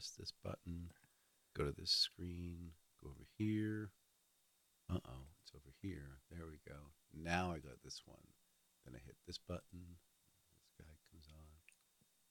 press this button, go to this screen, go over here. Uh oh, it's over here. There we go. Now I got this one. Then I hit this button. This guy comes on.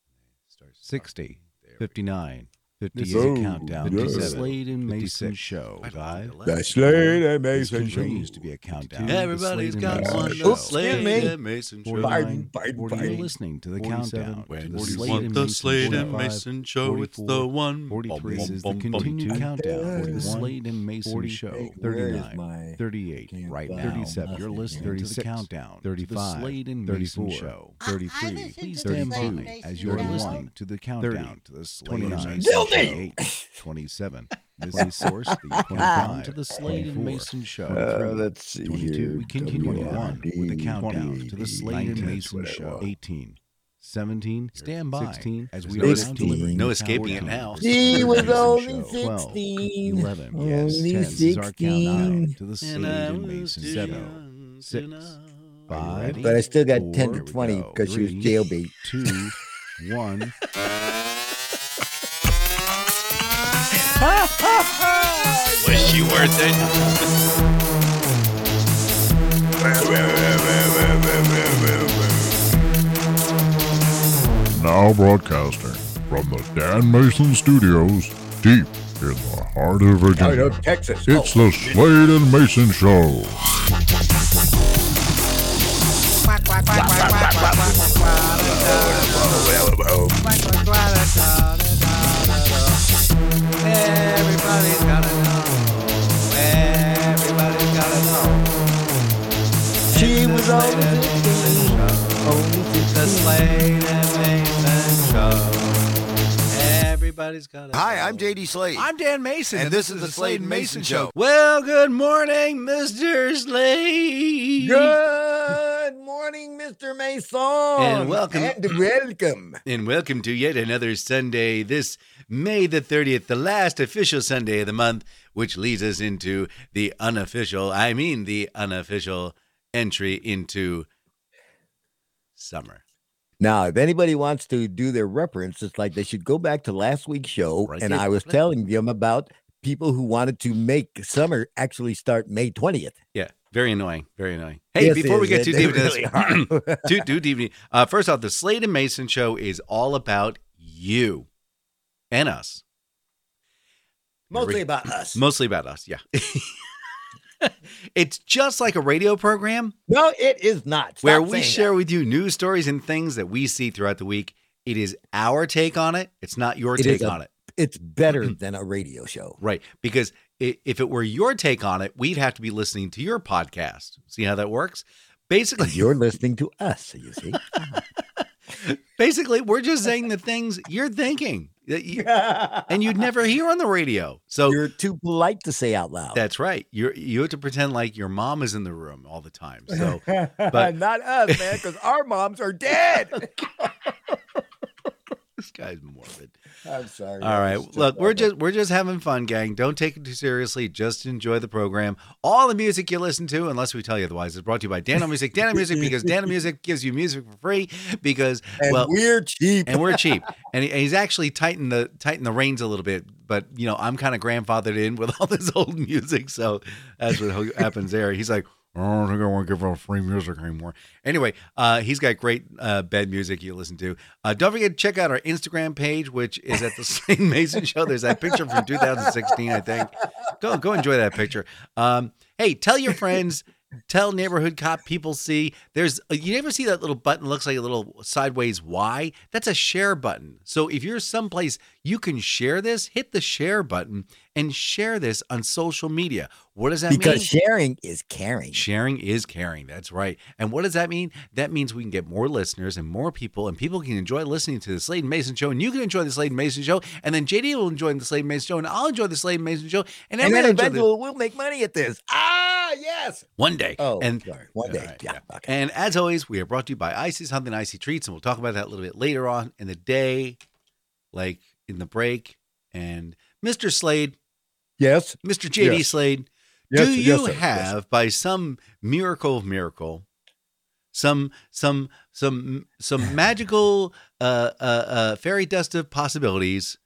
And I start 60, talking. There 59, This 58, is a countdown. the 57, Slade and Mayson 56, show. I don't Five. need to let The. Slade and Mayson continues Show. Used to be a countdown. Everybody's The got one. The Slade and Mayson show. Biden, Biden, Biden. You're listening to the countdown. When the Slade Slade and the Mayson Slade and Mayson show, it's the one. 43 is the continued countdown the Slade and Mayson show. hey, 39, 38, right now. 37, you're listening to the countdown. 35, 35, Slade and Mayson show. I- I 33, listen to the 32, Slade and Mayson as you're listening to the countdown to the Slade and Mayson show. Guilty! 27, this is source the 25 to the Slade and Mayson show. Uh, let's see 22. here. We continue on with the WRD, countdown to the 20, Slade and Mayson whatever. show. 18, 17, Stand by. 16, as we There's are now 16. delivering No escaping it now. the He Slade was and Mayson only show. 12, 16. 11, yes, Only 10 is our countdown 16. to the Slade And I was Mayson too show. young Six. Five, But I still got 10 to 20 because she was Three. jailbait. two, one. Was she worth it? Now broadcasting from the Dan Mayson Studios, deep in the heart of Virginia. Texas. It's the Slade and Mayson Show. She It's only Slade and Mayson 16. show. Only The Slade and Mayson show. Everybody's gotta Hi. I'm JD Slade. I'm Dan Mayson, And this is the Slade and Mayson Show. Well, good morning, Mr. Slade. Good morning, Mr. Mayson. And welcome- And welcome. And welcome to yet another Sunday, this May the 30th, the last official Sunday of the month, which leads us into the unofficial, I mean, the unofficial entry into summer. Now, if anybody wants to do their reference, it's like they should go back to last week's show. Right. And I was telling them about people who wanted to make summer actually start May 20th. Yeah, very annoying. Very annoying. Hey, Yes, before we get too deep into this, too, too deep, uh, first off, the Slade and Mayson show is all about you and us. Mostly about us. Mostly about us, yeah. it's just like a radio program No, it is not. Stop where we share with you news stories and things that we see throughout the week. It is our take on it. It's not your It take a- on it. It's better than a radio show. Right. Because if it were your take on it, we'd have to be listening to your podcast. See how that works? Basically, You're listening to us, you see. basically, we're just saying the things you're thinking that you, and you'd never hear on the radio. So You're too polite to say out loud. that's right. You're you have to pretend like your mom is in the room all the time. So but- not us, man, because our moms are dead. this guy's morbid. I'm sorry. All right. Look, we're just we're just having fun, gang. Don't take it too seriously. Just enjoy the program. All the music you listen to, unless we tell you otherwise, is brought to you by Dano Music. Dano Music because Dano Music gives you music for free because and well we're cheap. and we're cheap. And, he, and he's actually tightened the tightened the reins a little bit. But you know, I'm kind of grandfathered in with all this old music, so that's what happens there. He's like, I don't think I want to give out free music anymore. Anyway, uh, he's got great uh, bed music you listen to. Uh, don't forget to check out our Instagram page, which is at the Slade Mayson Show. There's that picture from 2016, I think. Go go enjoy that picture. Um, hey, tell your friends. Tell neighborhood cop people see there's you never see that little button looks like a little sideways Y. That's a share button. So if you're someplace you can share this, hit the share button and share this on social media. What does that mean? because sharing is caring. Sharing is caring. That's right. And what does that mean? That means we can get more listeners and more people, and people can enjoy listening to the Slade and Mayson show, and you can enjoy the Slade Mayson show, and then JD will enjoy the Slade and Mayson show, and I'll enjoy the Slade Mayson show, and, And then eventually we'll make money at this. Ah, yes. one day. Oh, and sorry. One day. Right, yeah. Okay. And as always, we are brought to you by Icey Something Icey Treats, and we'll talk about that a little bit later on in the day, like in the break. And Mr. Slade, yes. Mr. JD Yes. Slade, Yes, do yes, you. Yes, have, by some miracle of miracle, some some some some magical uh, uh, uh, fairy dust of possibilities,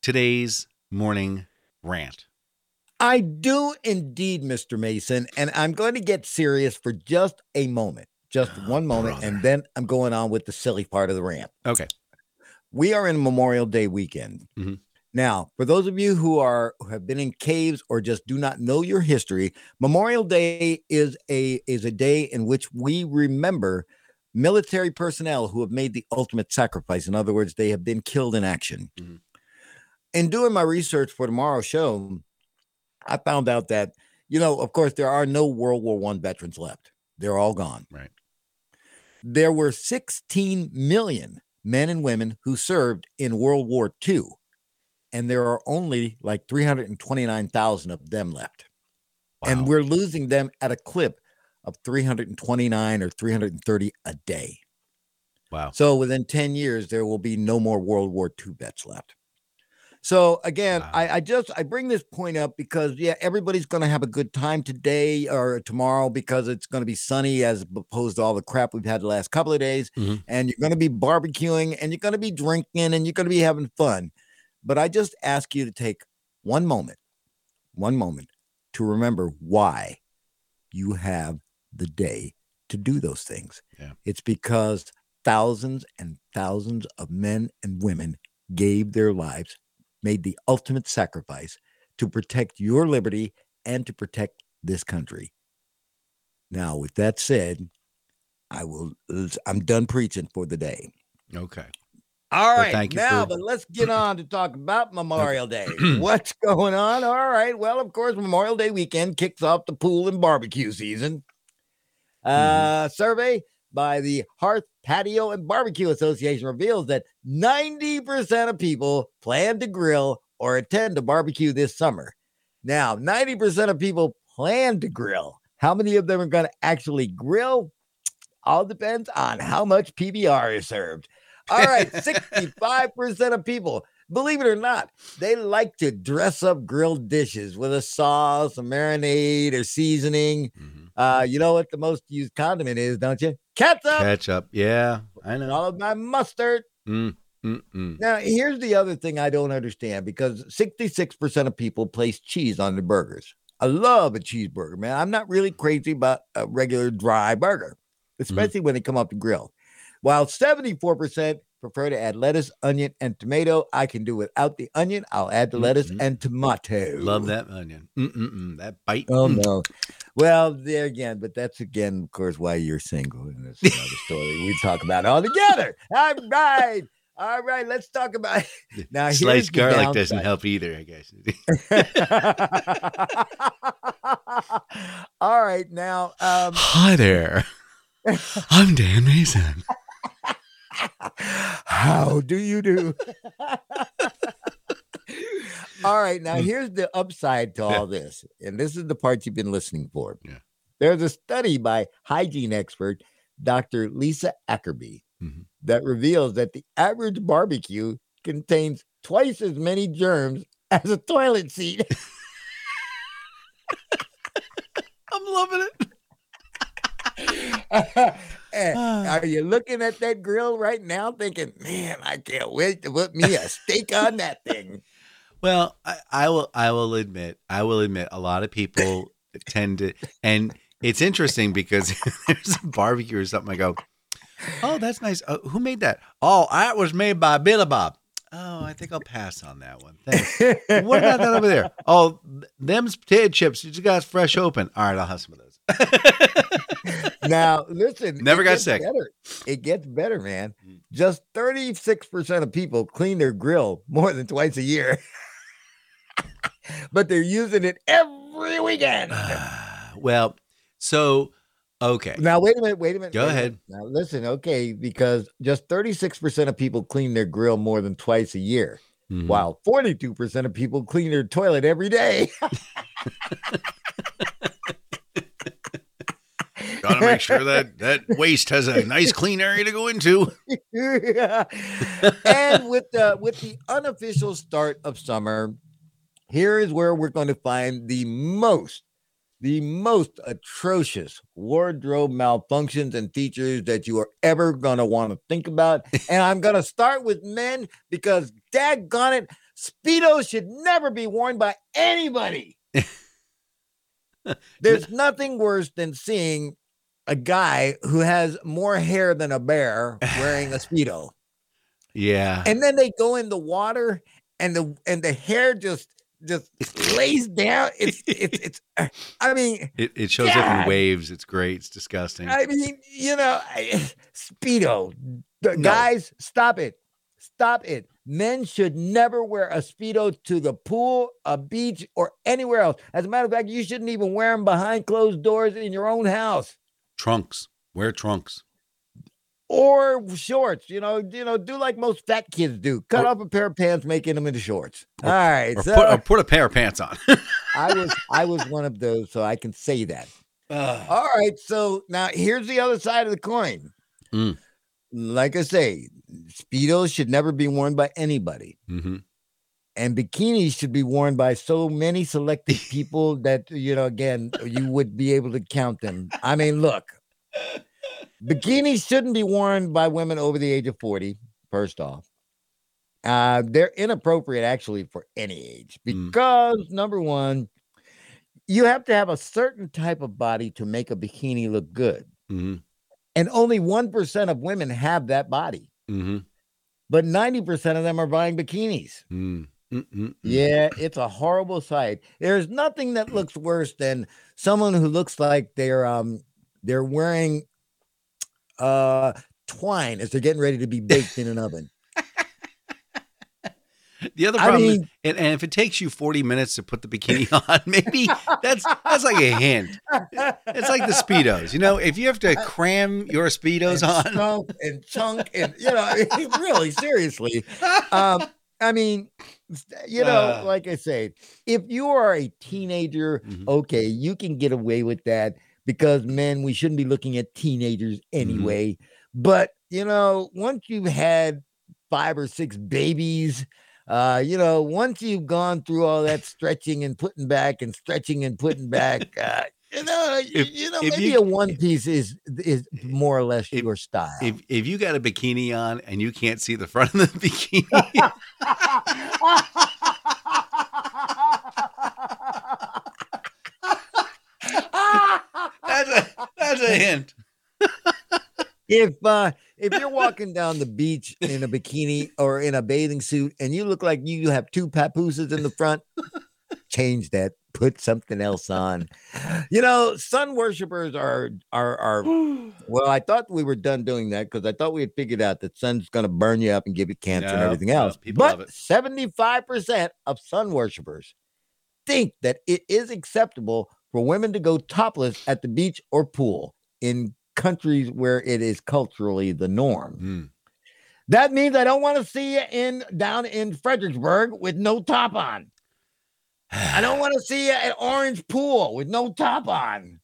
today's morning rant. I do indeed, Mr. Mayson. And I'm going to get serious for just a moment, just Oh, one moment. brother. And then I'm going on with the silly part of the rant. Okay. We are in Memorial Day weekend. Mhm. Now, for those of you who are who have been in caves or just do not know your history, Memorial Day is a is a day in which we remember military personnel who have made the ultimate sacrifice. In other words, they have been killed in action. Mhm. In doing my research for tomorrow's show, I found out that you know, of course, there are no World War One veterans left. They're all gone. Right. There were 16 million men and women who served in World War II, and there are only like 329,000 of them left. Wow. And we're losing them at a clip of 329 or 330 a day. Wow. So within 10 years, there will be no more World War II vets left. So again, Wow. I, I just I bring this point up because yeah, everybody's gonna have a good time today or tomorrow because it's gonna be sunny as opposed to all the crap we've had the last couple of days. Mhm. And you're gonna be barbecuing and you're gonna be drinking and you're gonna be having fun. But I just ask you to take one moment, one moment to remember why you have the day to do those things. Yeah. It's because thousands and thousands of men and women gave their lives, made the ultimate sacrifice to protect your liberty and to protect this country. Now, with that said, I will I'm done preaching for the day. Okay. All right. Well, thank you now, for- but let's get on to talk about Memorial Day. What's going on? All right. Well, of course, Memorial Day weekend kicks off the pool and barbecue season. Uh, survey by the Hearth Patio and Barbecue Association reveals that 90% of people plan to grill or attend a barbecue this summer. Now, 90% of people plan to grill. How many of them are going to actually grill? All depends on how much PBR is served. All right, 65% of people, believe it or not, they like to dress up grilled dishes with a sauce, a marinade, or seasoning. Mhm. Uh, you know what the most used condiment is, don't you? Ketchup, Ketchup. Yeah, I know. followed by mustard. Mm, mm, mm. Now, here's the other thing I don't understand because 66% of people place cheese on their burgers. I love a cheeseburger, man. I'm not really crazy about a regular dry burger, especially when they come up to grill. While 74% prefer to add lettuce, onion, and tomato, I can do without the onion. I'll add the lettuce Mhm. and tomato. Love that onion. Mm-mm-mm. That bite. Oh Mm. no. Well, there again, but that's again, of course, why you're single. And that's another story we talk about all together. All right. All right. Let's talk about now. Sliced garlic doesn't help either, I guess. all right. Now, um, Hi there. I'm Dan Mayson. how do you do? all right. Now, Mm. here's the upside to all this. And this is the part you've been listening for. Yeah. There's a study by hygiene expert Dr. Lisa Ackerley Mhm. that reveals that the average barbecue contains twice as many germs as a toilet seat. I'm loving it. Eh. Are you looking at that grill right now thinking, man, I can't wait to put me a steak on that thing? Well, I, I will. I will admit. I will admit. A lot of people tend to, and it's interesting because there's a barbecue or something. I go, oh, that's nice. Uh, who made that? Oh, that was made by Billy Bob. Oh, I think I'll pass on that one. Thanks. what about that over there? Oh, them's potato chips. You just got fresh open. All right, I'll have some of those. now, listen. Never got sick. Better. It gets better, man. Mm. Just 36% of people clean their grill more than twice a year, but they're using it every weekend. well, so okay. Now, wait a minute. Wait a minute. Go ahead. minute. Now, listen. Okay, because just 36% of people clean their grill more than twice a year, Mhm. while 42% of people clean their toilet every day. Got to make sure that that waste has a nice clean area to go into. and with the with the unofficial start of summer, here is where we're going to find the most the most atrocious wardrobe malfunctions and features that you are ever going to want to think about. and I'm going to start with men because daggone it, Speedos should never be worn by anybody. There's nothing worse than seeing a guy who has more hair than a bear wearing a Speedo. Yeah. And then they go in the water and the and the hair just just lays down. It's it's it's uh, I mean, It, it shows up in waves. It's great. It's disgusting. I mean, you know, I, Speedo. No. Guys, stop it. Stop it. Men should never wear a Speedo to the pool, a beach, or anywhere else. As a matter of fact, you shouldn't even wear them behind closed doors in your own house trunks. Wear trunks. Or shorts. You know, you know, do like most fat kids do. Cut Or- off a pair of pants, making them into shorts. All right. Or So put, put a pair of pants on. I was I was one of those, so I can say that. All right. So now here's the other side of the coin. Mm. Like I say, Speedos should never be worn by anybody. hmm And bikinis should be worn by so many selected people that, you know, again, you would be able to count them. I mean, look, bikinis shouldn't be worn by women over the age of 40, first off. Uh, they're inappropriate actually for any age Mm. because number one, you have to have a certain type of body to make a bikini look good. hmm And only 1% of women have that body, hmm but 90% of them are buying bikinis. Mm. Yeah, it's a horrible sight. There's nothing that looks worse than someone who looks like they're um they're wearing uh twine as they're getting ready to be baked in an oven. The other I problem, mean- is, and, and if it takes you 40 minutes to put the bikini on, maybe that's that's like a hint. It's like the speedos, you know. If you have to cram your speedos and on, and chunk and you know really seriously. Um I mean, you know, Uh. like I say, if you are a teenager, Mhm. okay, you can get away with that because men, we shouldn't be looking at teenagers anyway. But you know, once you've had five or six babies, uh, you know, once you've gone through all that stretching and putting back and stretching and putting back, uh, you know, If- you know, maybe you- a one piece is is more or less if- your style. if if you got a bikini on and you can't see the front of the bikini, that's a that's a hint. if uh if you're walking down the beach in a bikini or in a bathing suit and you look like you have two papooses in the front, change that. Put something else on. You know, sun worshippers are are are well, I thought we were done doing that because I thought we had figured out that sun's gonna burn you up and give you cancer and No, everything no, else. love but it. 75% of sun worshippers think that it is acceptable for women to go topless at the beach or pool in countries where it is culturally the norm. Mm. That means I don't want to see you in down in Fredericksburg with no top on. I don't want to see you at Orange Pool with no top on.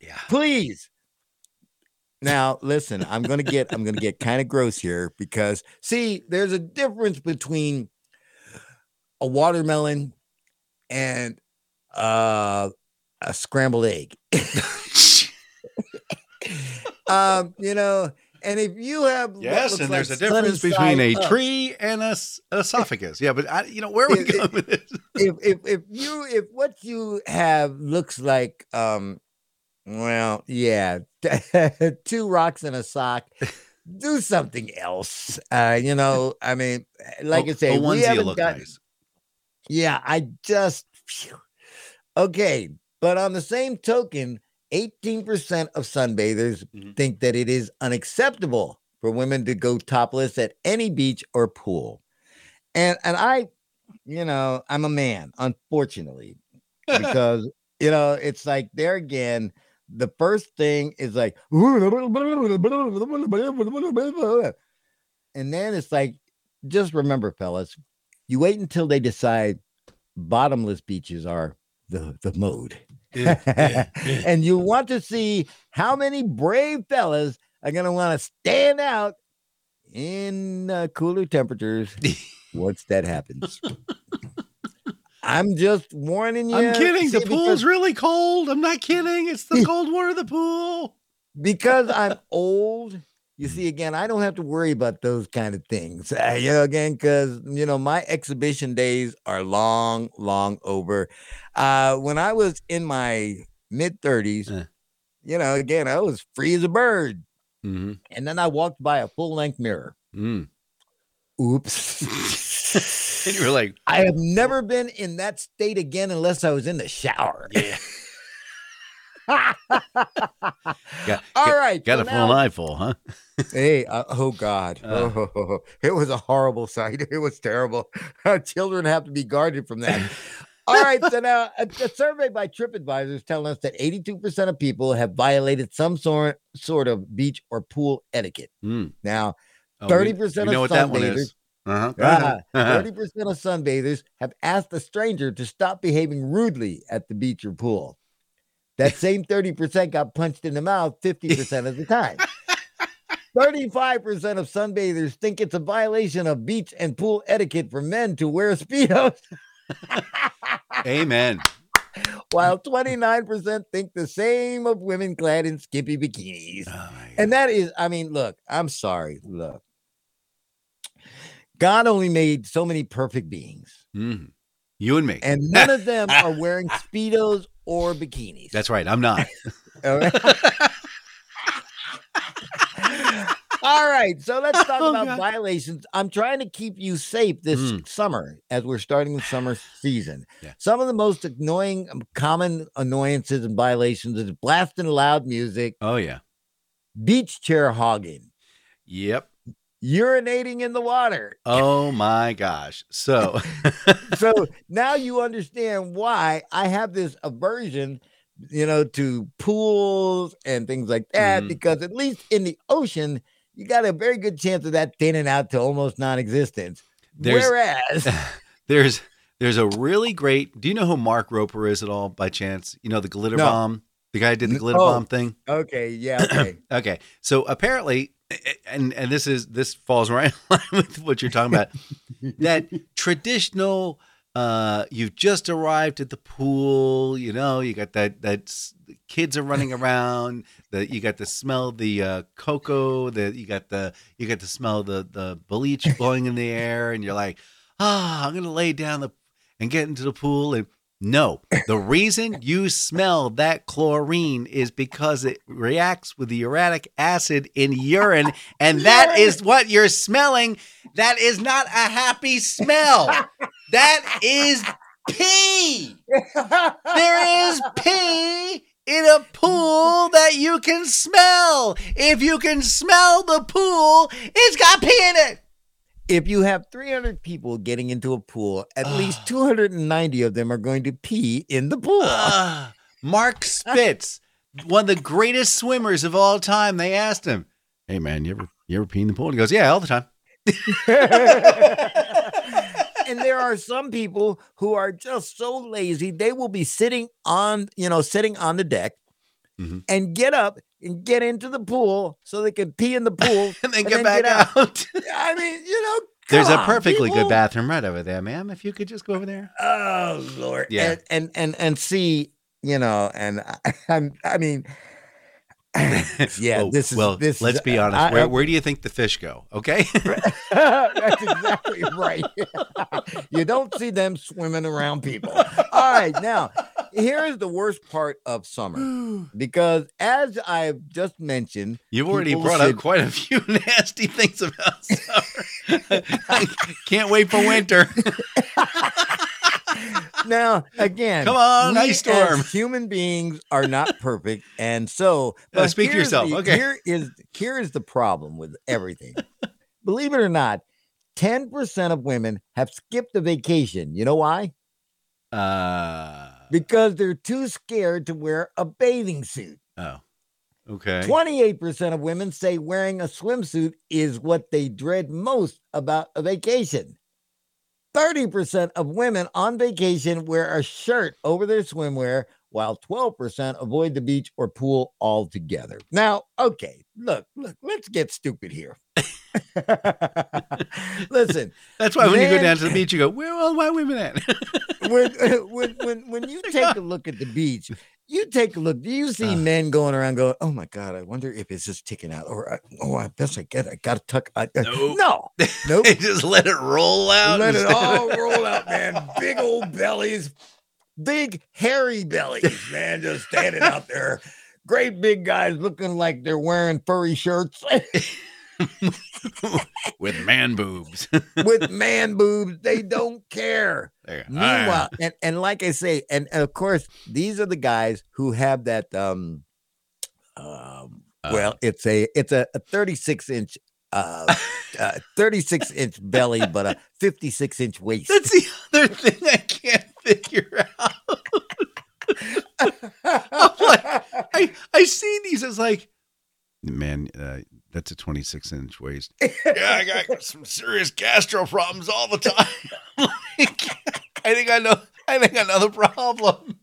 Yeah. Please. Now, listen, I'm going to get I'm going to get kind of gross here because see, there's a difference between a watermelon and uh, a scrambled egg. um, you know, and if you have Yes, and there's like a difference between a up, tree and a esophagus. Yeah, but I, you know where we it- going with this? if if if you if what you have looks like um well yeah two rocks and a sock do something else uh you know i mean like I say we onesie haven't look got nice. yeah i just phew. okay but on the same token 18% of sunbathers Mhm. think that it is unacceptable for women to go topless at any beach or pool and and i you know i'm a man unfortunately because you know it's like there again the first thing is like and then it's like just remember fellas you wait until they decide bottomless beaches are the the mode Yeah, yeah, yeah. and you want to see how many brave fellas are going to want to stand out in uh, cooler temperatures once that happens. I'm just warning you. I'm kidding. The pool's really cold. I'm not kidding. It's the cold water of the pool. because I'm old You see, again, I don't have to worry about those kind of things. Uh, you know, again, because you know my exhibition days are long, long over. Uh, when I was in my mid thirties, Uh. you know, again, I was free as a bird, Mm-hmm. and then I walked by a full length mirror. Mm. Oops. And you were like, I have never been in that state again unless I was in the shower. yeah, got, All got- right. got so a full now- eye full, huh? Hey, uh, oh God. Uh. oh, it was a horrible sight. It was terrible. Children have to be guarded from that. All right. So now a, a survey by TripAdvisor is telling us that 82% of people have violated some sort, sort of beach or pool etiquette. Mm. Now, Oh, 30% we of know what sunbathers- Uh-huh. Uh-huh. 30% of sunbathers have asked a stranger to stop behaving rudely at the beach or pool. That same 30% got punched in the mouth 50% of the time. 35% of sunbathers think it's a violation of beach and pool etiquette for men to wear Speedos, Amen. while 29% think the same of women clad in skimpy bikinis. Oh, And that is, I mean, look, I'm sorry. Look, God only made so many perfect beings. Mhm. You and me. and none of them are wearing speedos or bikinis. That's right. I'm not. All right. All right, so let's talk Oh, about God. violations. I'm trying to keep you safe this Mm. summer as we're starting the summer season. Yeah. Some of the most annoying, um, common annoyances and violations is blasting loud music, Oh yeah. beach chair hogging, Yep. Urinating in the water. Oh my gosh. So so now you understand why I have this aversion, you know, to pools and things like that, Mhm. because at least in the ocean, you got a very good chance of that thinning out to almost non-existence. There's- Whereas, there's there's a really great. Do you know who Mark Rober is at all by chance? You know the glitter No. bomb, the guy who did the glitter oh. bomb thing. okay, yeah, okay, Okay, so apparently, and and this is this falls right in line with what you're talking about. that traditional, uh, you've just arrived at the pool. You know, you got that that kids are running around. That you got the smell the uh, cocoa. That you got the you got the smell the the bleach blowing in the air, and you're like, ah, I'm gonna lay down the and get into the pool and. No, the reason you smell that chlorine is because it reacts with the uric acid in urine, and that is what you're smelling. That is not a happy smell. That is pee. There is pee in a pool that you can smell. If you can smell the pool, it's got pee in it. If you have 300 people getting into a pool, at least Ah. 290 of them are going to pee in the pool. Ah, Mark Spitz, one of the greatest swimmers of all time. They asked him, "Hey man, you ever you ever pee in the pool?" And he goes, "Yeah, all the time." and there are some people who are just so lazy they will be sitting on you know sitting on the deck Mhm. and get up and get into the pool so they can pee in the pool and then And get then back get out. i mean you know There's come a perfectly people. good bathroom right over there, ma'am. If you could just go over there. oh lord Yeah. and and and, and see you know and I, I'm, I mean yeah Oh, this is well. this let's is, be honest. I- where, I- where do you think the fish go? Okay. That's exactly right. you don't see them swimming around people. All right, now here is the worst part of summer because, as I've just mentioned, You've already brought should- up quite a few nasty things about summer. I can't wait for winter. now again, Come on, we ice storm. as human beings are not perfect, and so Uh, but speak for yourself. the- Okay. here is here is the problem with everything. Believe it or not, ten percent of women have skipped a vacation. You know why? Uh, Because they're too scared to wear a bathing suit. oh, okay. 28% of women say wearing a swimsuit is what they dread most about a vacation. 30% of women on vacation wear a shirt over their swimwear, while 12% avoid the beach or pool altogether. Now, okay, look, look, let's get stupid here. Listen, That's why when you go down to the beach, you go, "Where are all my women at?" when, when when when you take a look at the beach, You take a look. Do you see Uh. men going around going, "Oh my god, I wonder if it's just ticking out," or "Oh, I best I get, I gotta tuck." I, I- Nope. No, nope. They just let it roll out. Let it all roll out, man. Big old bellies, big hairy bellies, man, just standing out there. Great big guys looking like they're wearing furry shirts with man boobs. with man boobs. They don't care. There. Meanwhile, and, and like I say, and, and of course, these are the guys who have that um um Uh. well, it's a it's a, a 36 inch uh, uh 36 inch belly, but a 56 inch waist. that's the other thing I figure out. I'm like, I I see these as like, man, uh, that's a 26 inch waist. yeah, I got some serious gastro problems all the time. Like, I think I know. I think the problem.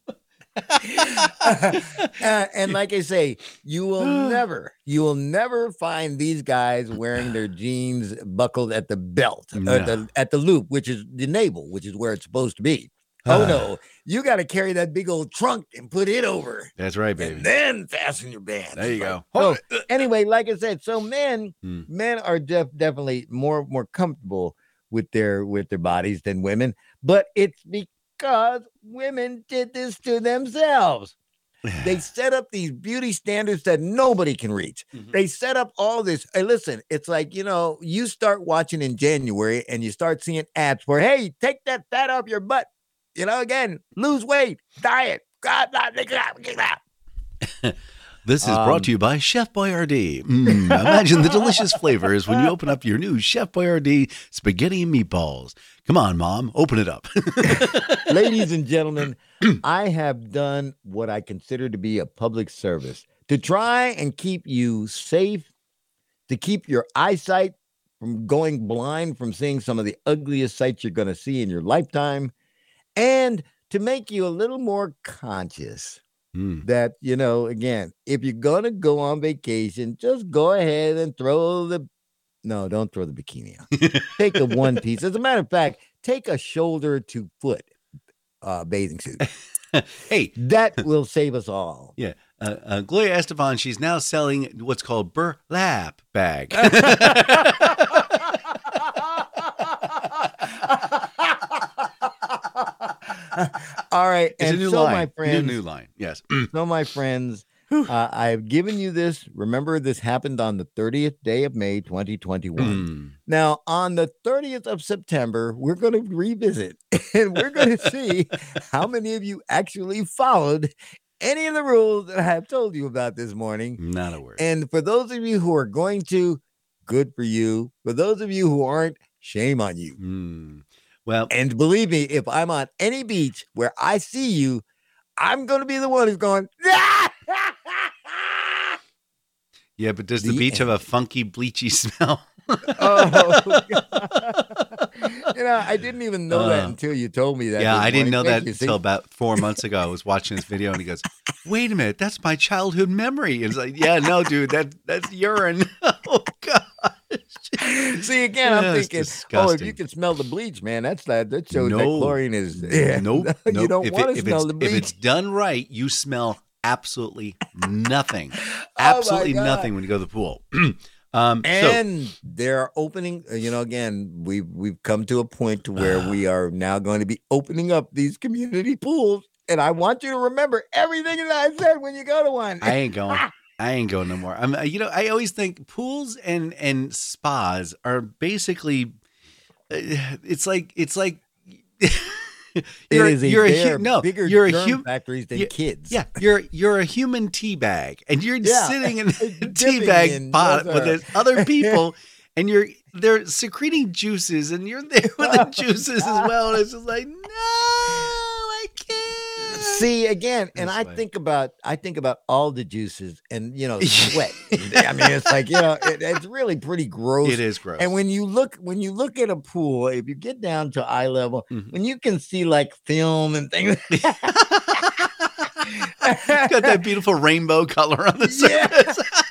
Uh, and like I say, you will never, you will never find these guys wearing their jeans buckled at the belt, No. the, at the loop, which is the navel, which is where it's supposed to be. Oh no, you got to carry that big old trunk and put it over, That's right, baby. and then fasten your band. There you go. So anyway, like I said, so men, Hmm. men are def- definitely more more comfortable with their with their bodies than women, but it's because women did this to themselves. They set up these beauty standards that nobody can reach. Mhm. They set up all this. Hey, listen, it's like, you know, you start watching in January and you start seeing ads for, hey, take that fat off your butt. You know, again, lose weight, diet. God. This is Um, brought to you by Chef Boyardee. Mm, imagine the delicious flavors when you open up your new Chef Boyardee spaghetti and meatballs. Come on, Mom, open it up. Ladies and gentlemen, I have done what I consider to be a public service to try and keep you safe, to keep your eyesight from going blind from seeing some of the ugliest sights you're going to see in your lifetime, and to make you a little more conscious Mm, that, you know, again, if you're going to go on vacation, just go ahead and throw the no, don't throw the bikini on. take a one piece. As a matter of fact, take a shoulder to foot uh, bathing suit. hey, That will save us all. yeah, uh, uh, Gloria Estefan, she's now selling what's called burlap bag. all right, It's and a new so line. my friends, New, new line. Yes. so my friends, uh, I've given you this. Remember, this happened on the 30th day of May, 2021. Mm. Now, on the 30th of September, we're going to revisit and we're going to see how many of you actually followed any of the rules that I have told you about this morning. Not a word. And for those of you who are going to, good for you. For those of you who aren't, shame on you. Mm. Well, And believe me, if I'm on any beach where I see you, I'm going to be the one who's going, yeah, but does the, The beach have a funky, bleachy smell? oh, you know, I didn't even know that Uh, until you told me that. yeah, I didn't know that Thank. See? until about four months ago. I was watching this video and he goes, "Wait a minute, that's my childhood memory." And it's like, "Yeah, no, dude, that that's urine." Oh. See again, I'm thinking, oh, if you can smell the bleach, man, that's that. That shows that No. chlorine is. Yeah, Nope. you don't if want to smell the the If it's done right, you smell absolutely nothing. Oh absolutely God. nothing when you go to the pool. um, so, And they're opening. uh, You know, again, we we've come to a point to where we are now going to be opening up these community pools. And I want you to remember everything that I said when you go to one. I ain't going. I ain't going no more. I'm. You know, I always think pools and and spas are basically. uh, It's like it's like. it you're, is a you're a no. bigger you're a germ human. factories than kids. Yeah, you're you're a human tea bag, and you're Yeah, sitting in a tea bag in, pot with sir. other people, and you're they're secreting juices, and you're there with the juices as well. And it's just like, no. See again, and I think about I think about all the juices and you know sweat. I mean, it's like you know it, it's really pretty gross. It is gross. And when you look when you look at a pool, if you get down to eye level, Mhm. when you can see like film and things, got that beautiful rainbow color on the surface. That's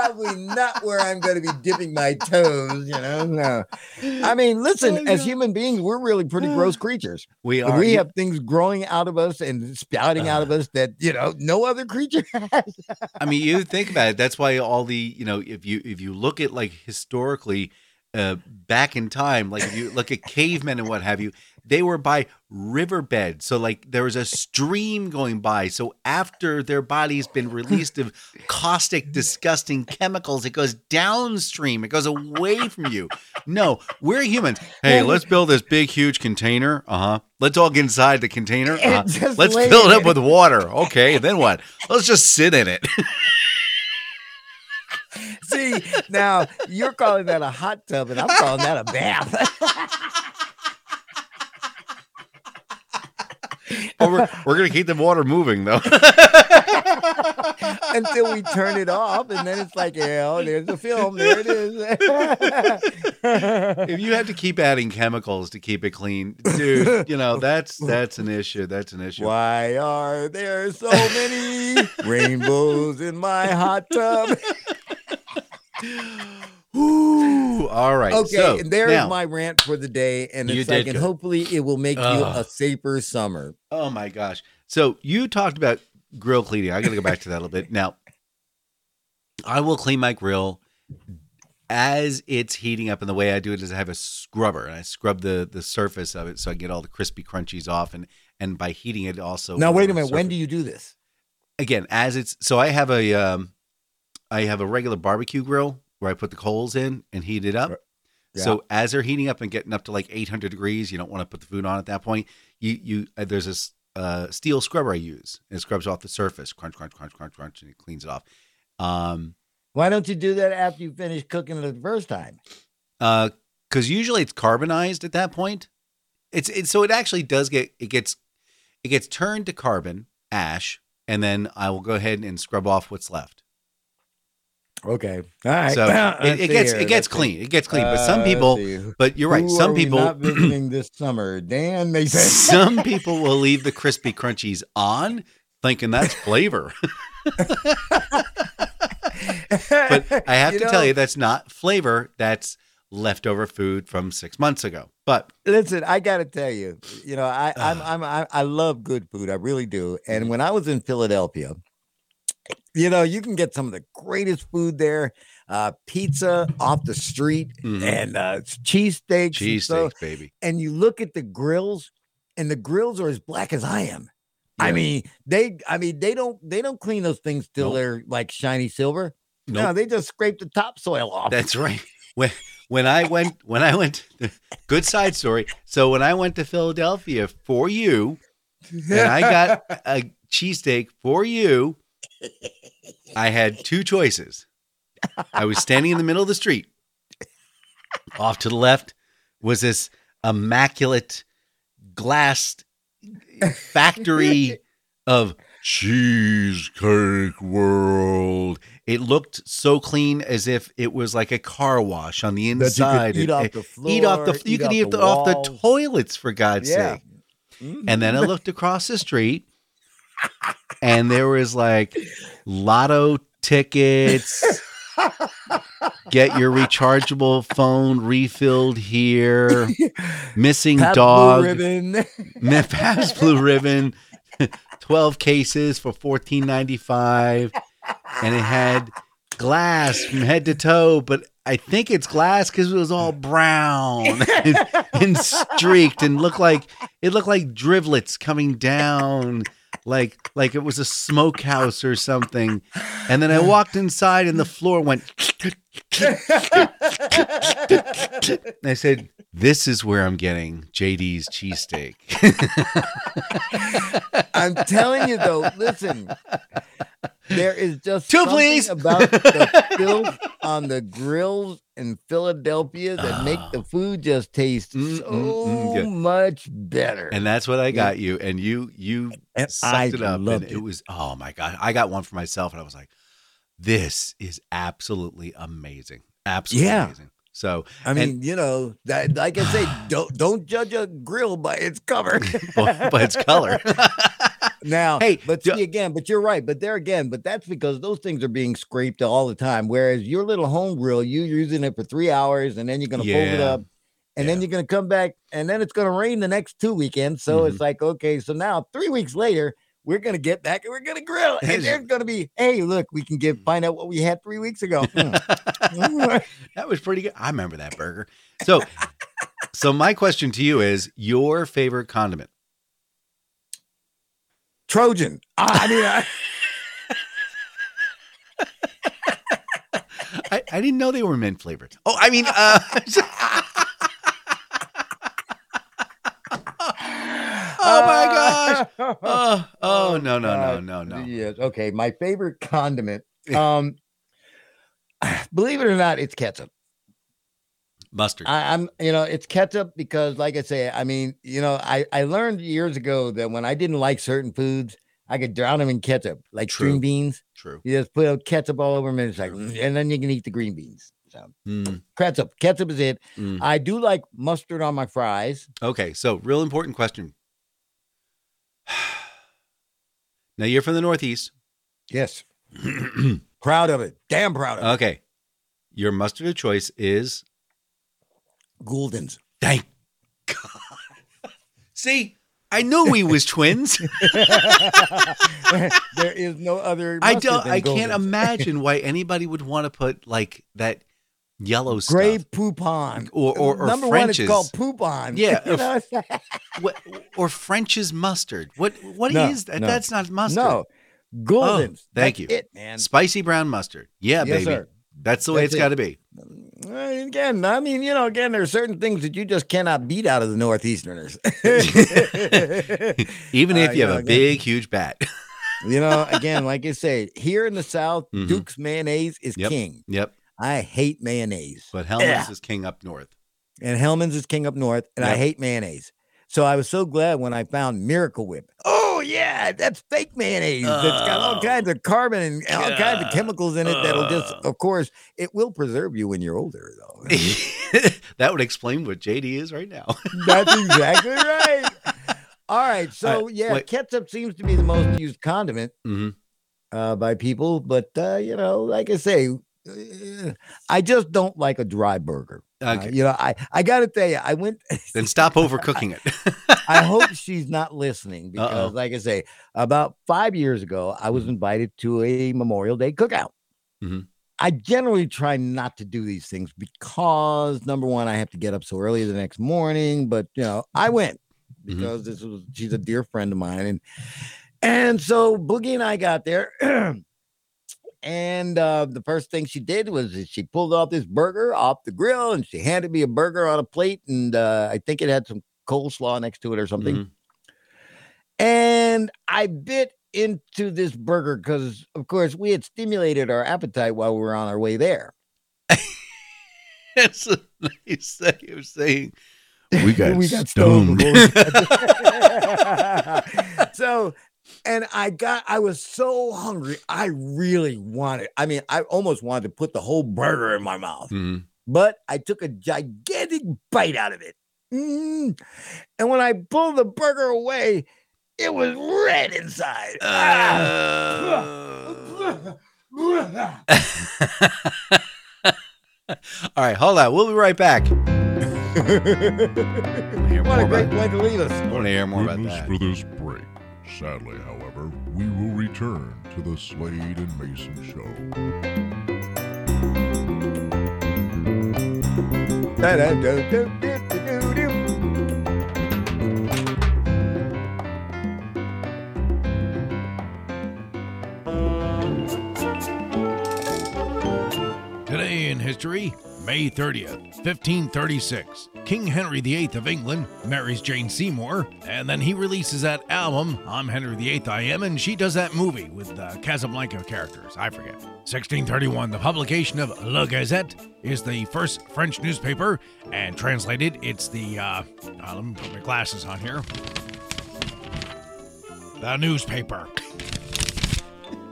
probably not where I'm going to be dipping my toes. You know, no. I mean, listen, Oh, as human beings, we're really pretty gross creatures. We are. we have things growing out of us and spouting out of us that you know no other creature has. I mean, you think about it. That's why all the you know, if you if you look at like historically, uh, back in time, like if you look at cavemen and what have you, they were by riverbed. So like there was a stream going by. So after their body's been released of caustic, disgusting chemicals, it goes downstream. It goes away from you. No, we're humans. Hey, let's build this big, huge container. Uh huh. Let's all get inside the container. Uh-huh. Let's fill it up with water. Okay, then what? Let's just sit in it. See, now you're calling that a hot tub, and I'm calling that a bath. We're, we're gonna keep the water moving though. Until we turn it off, and then it's like, yeah, oh, there's the film. There it is. if you have to keep adding chemicals to keep it clean, dude, you know that's that's an issue. That's an issue. Why are there so many rainbows in my hot tub? Ooh, all right. Okay, so, and there's now- my rant for the day, and it's like, and hopefully it will make you a safer summer. Oh my gosh. So you talked about grill cleaning. I got to go back to that a little bit. Now, I will clean my grill as it's heating up, and the way I do it is I have a scrubber, and I scrub the the surface of it so I get all the crispy crunchies off, and and by heating it also. now, wait a minute. When do you do this? again as it's so I have a um, I have a regular barbecue grill where I put the coals in and heat it up. Yeah. So as they're heating up and getting up to like 800 degrees, you don't want to put the food on at that point. You you uh, there's this uh, steel scrubber I use. And it scrubs off the surface, crunch, crunch, crunch, crunch, crunch, and it cleans it off. Um, Why don't you do that after you finish cooking it the first time? uh, because usually it's carbonized at that point. It's it's so it actually does get it gets it gets turned to carbon ash, and then I will go ahead and scrub off what's left. Okay. All right. So it, it gets here. it gets Let's see. clean. It gets clean. But some Uh, people, see. but you're right. Who Some people, not visiting this summer. Dan Mayson. some people will leave the crispy crunchies on, thinking that's flavor. but I have You to know, tell you, that's not flavor. That's leftover food from six months ago. But Listen, I got to tell you, you know, I I'm, I'm I, I love good food, I really do. And Mm-hmm. when I was in Philadelphia, you know, you can get some of the greatest food there. Uh, pizza off the street Mhm. and uh, cheesesteaks. and cheese so- baby. and you look at the grills, and the grills are as black as I am. I mean, they I mean they don't they don't clean those things till Nope. they're like shiny silver. No, they just scrape the topsoil off. That's right. When when I went when I went good side story. So when I went to Philadelphia for you, and I got a cheesesteak for you, I had two choices. I was standing in the middle of the street. Off to the left was this immaculate glass factory of cheesecake world. It looked so clean as if it was like a car wash on the inside. could eh, eat off the floor. eat off the you could eat the, off the toilets for God's Yeah. sake. And then I mm-hmm. looked across the street and there was like lotto tickets. Get your rechargeable phone refilled here. Missing Pabst Blue dog. ribbon. Memphis Blue Ribbon, 12 cases for $14.95. And it had glass from head to toe, but I think it's glass because it was all brown and, and streaked and looked like it looked like drivlets coming down. Like like it was a smokehouse or something. And then I walked inside and the floor went and I said, This is where I'm getting JD's cheesesteak. I'm telling you though, listen. There is just Two, something please. about the filth on the grills in Philadelphia that make Ah. the food just taste Mm, so mm, mm, much better. and that's what I got you. And you you And sucked I it up. and it. it. was oh my god. I got one for myself and I was like, This is absolutely amazing. Absolutely Yeah. amazing. So I mean, you know, that like I say, don't don't judge a grill by its cover. by its color. Now, Hey, but see again, but you're right. But there again, but that's because those things are being scraped all the time. Whereas your little home grill, you're using it for three hours and then you're going to fold it up and then you're going to come back and then it's going to rain the next two weekends. So Mm-hmm. it's like, okay, so now three weeks later, we're going to get back and we're going to grill. And there's going to be, hey, look, we can get find out what we had three weeks ago. That was pretty good. I remember that burger. So, so my question to you is your favorite condiment. Trojan. Ah, I mean, I, I, I didn't know they were mint flavored. Oh, I mean, uh, oh my gosh. Oh, oh no, no, no, God. no, no. Yes. Okay. My favorite condiment. Um, believe it or not, it's ketchup. Mustard. I, I'm, you know, it's ketchup because, like I say, I mean, you know, I I learned years ago that when I didn't like certain foods, I could drown them in ketchup, like True. string beans. True. You just put ketchup all over them, and it's like, and then you can eat the green beans. So Mm, ketchup, ketchup is it. mm. I do like mustard on my fries. Okay, so real important question. Now you're from the Northeast. Yes, proud of it. Damn proud of it. okay, your mustard of choice is Gulden's. thank God. See, I knew we was twins. there is no other. I don't. I can't imagine why anybody would want to put like that yellow Gray stuff poupon. or or, or Number French's one, it's called poupon. Yeah, You know, what, or French's mustard. What what is No, that? no. That's not mustard. no, Gulden's. thank That's you. It man. Spicy brown mustard. Yeah, yes, baby. sir. That's the way That's it's it. got to be. Uh, Again, I mean, you know, again, there are certain things that you just cannot beat out of the Northeasterners. Even Uh, if you you have a again- big, huge bat. you know, again, like I say, here in the South, Mhm. Duke's mayonnaise is Yep. king. yep. I hate mayonnaise. But Hellman's Yeah. is king up north. and Hellman's is king up north, and I hate mayonnaise. So I was so glad when I found Miracle Whip. Oh yeah, that's fake mayonnaise. It's got all Oh. kinds of carbon and all kinds of chemicals in it that'll just, of course, it will preserve you when you're older, though. that would explain what JD is right now. that's exactly right. All right, so right, yeah, wait. ketchup seems to be the most used condiment hmm uh, by people, but uh, you know, like I say, uh, I just don't like a dry burger. Uh, you know, I I got to tell you, I went. then stop overcooking it. I hope she's not listening because, Uh-oh. like I say, about five years ago, I was invited to a Memorial Day cookout. Mhm. I generally try not to do these things because number one, I have to get up so early the next morning. But you know, I went Mhm. because this was she's a dear friend of mine, and and so Boogie and I got there. And uh, the first thing she did was she pulled off this burger off the grill and she handed me a burger on a plate. And uh, I think it had some coleslaw next to it or something. Mhm. And I bit into this burger because, of course, we had stimulated our appetite while we were on our way there. That's a nice way of saying. We got, We got stoned. stoned so, and I got, I was so hungry. I really wanted, I mean, I almost wanted to put the whole burger in my mouth, Mhm. but I took a gigantic bite out of it. Mm. And when I pulled the burger away, it was red inside. Ah. All right, hold on. We'll be right back. what a great way to leave us. I want to hear more about that. Sadly, however, we will return to the Slade and Mayson show. Today in history, May 30th, 1536. King Henry VIII of England marries Jane Seymour, and then he releases that album, I'm Henry VIII I Am, and she does that movie with uh, Casablanca characters. I forget. 1631, the publication of Le Gazette is the first French newspaper, and translated, it's the, uh, uh, let me put my glasses on here. The newspaper.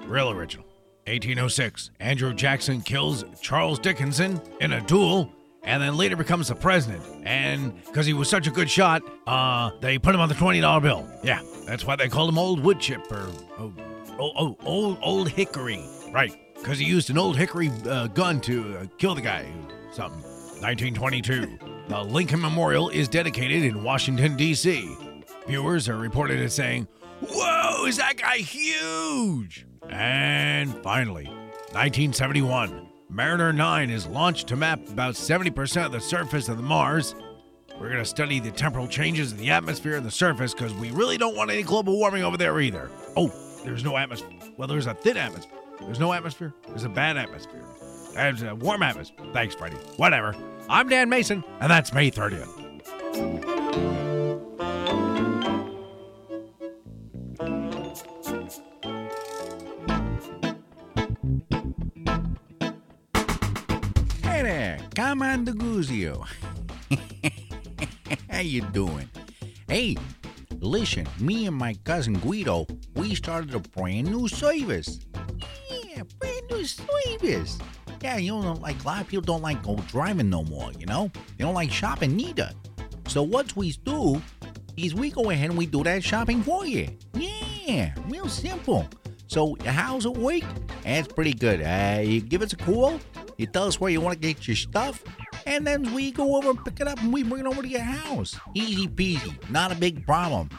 Real original. 1806, Andrew Jackson kills Charles Dickinson in a duel, and then later becomes the president. And because he was such a good shot, uh, they put him on the twenty dollar bill. Yeah, that's why they called him Old Wood Chip or oh, oh, oh old Old Hickory. Right, because he used an old hickory uh, gun to uh, kill the guy. Something. 1922. the Lincoln Memorial is dedicated in Washington D.C. Viewers are reported as saying, "Whoa, is that guy huge?" And finally, 1971. Mariner 9 is launched to map about 70% of the surface of the Mars. We're going to study the temporal changes in the atmosphere and the surface because we really don't want any global warming over there either. Oh, there's no atmosphere. Well, there's a thin atmosphere. There's no atmosphere. There's a bad atmosphere. There's a warm atmosphere. Thanks, Freddie. Whatever. I'm Dan Mayson, and that's May 30th. There, Commander Guzio. How you doing? Hey, listen, me and my cousin Guido, we started a brand new service. Yeah, brand new service. Yeah, you know, like a lot of people don't like go driving no more, you know? They don't like shopping neither. So what we do is we go ahead and we do that shopping for you. Yeah, real simple. So how's it work? It's pretty good. Uh, you give us a call, you tell us where you want to get your stuff, and then we go over and pick it up and we bring it over to your house. Easy peasy, not a big problem.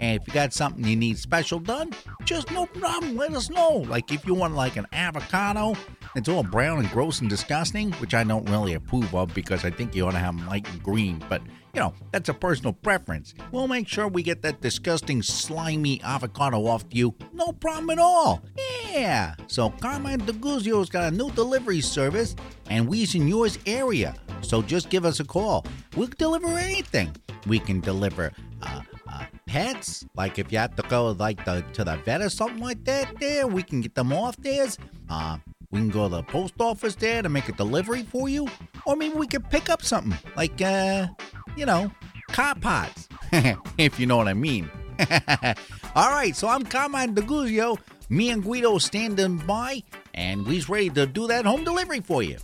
And if you got something you need special done, just no problem, let us know. Like if you want like an avocado, it's all brown and gross and disgusting, which I don't really approve of because I think you ought to have them light and green, but you know, that's a personal preference. We'll make sure we get that disgusting, slimy avocado off you. No problem at all. Yeah. So Carmine DeGuzio's got a new delivery service, and we's in yours area. So just give us a call. We'll deliver anything. We can deliver uh, uh, pets, like if you have to go like the, to the vet or something like that. There, we can get them off there. Uh, we can go to the post office there to make a delivery for you, or maybe we could pick up something like uh, you know, car parts, if you know what I mean. All right, so I'm Carmine DeGuzio. Me and Guido standing by, and we's ready to do that home delivery for you.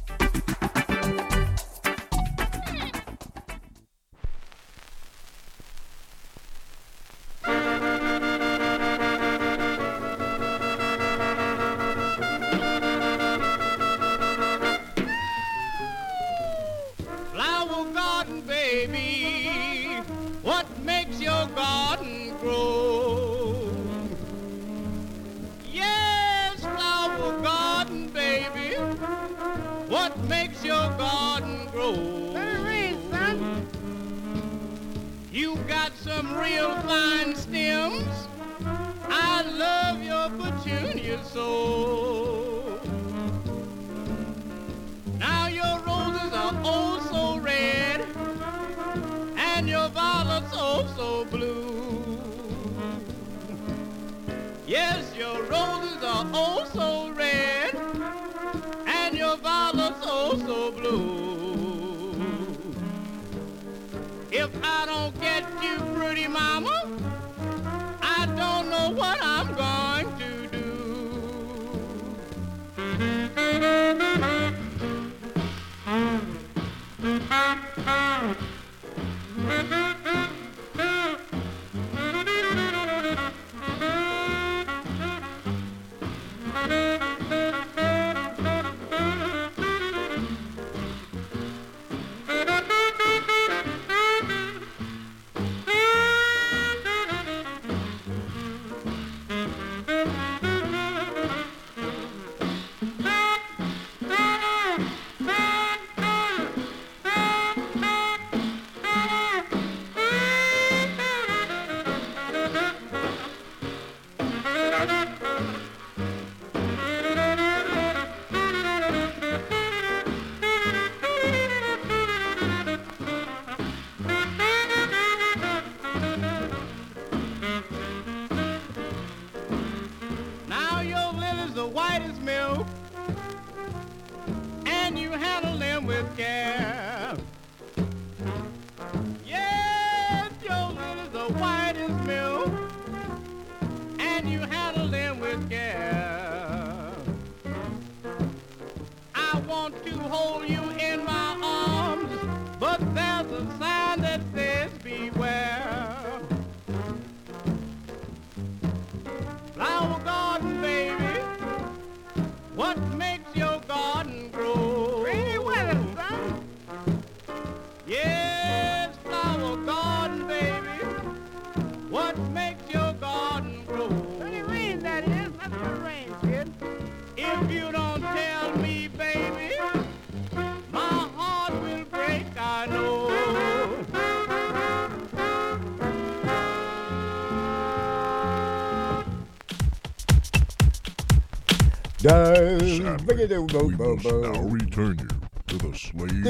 We must now return you to the Slade and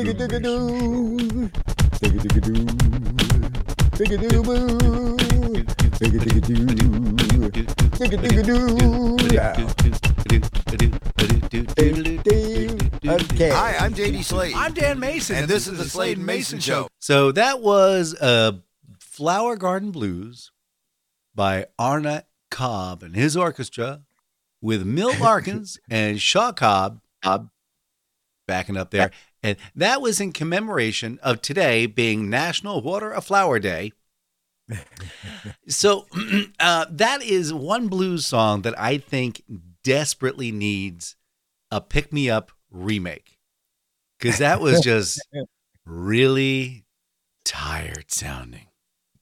Okay. Hi, I'm JD Slade. I'm Dan Mayson, And this is the Slade and Mayson Show. So that was uh, Flower Garden Blues by Arnett Cobb and his orchestra with Milt Larkins and Shaw Cobb, Cobb backing up there. And that was in commemoration of today being National Water a Flower Day. so uh, that is one blues song that I think desperately needs a pick me up remake because that was just really tired sounding.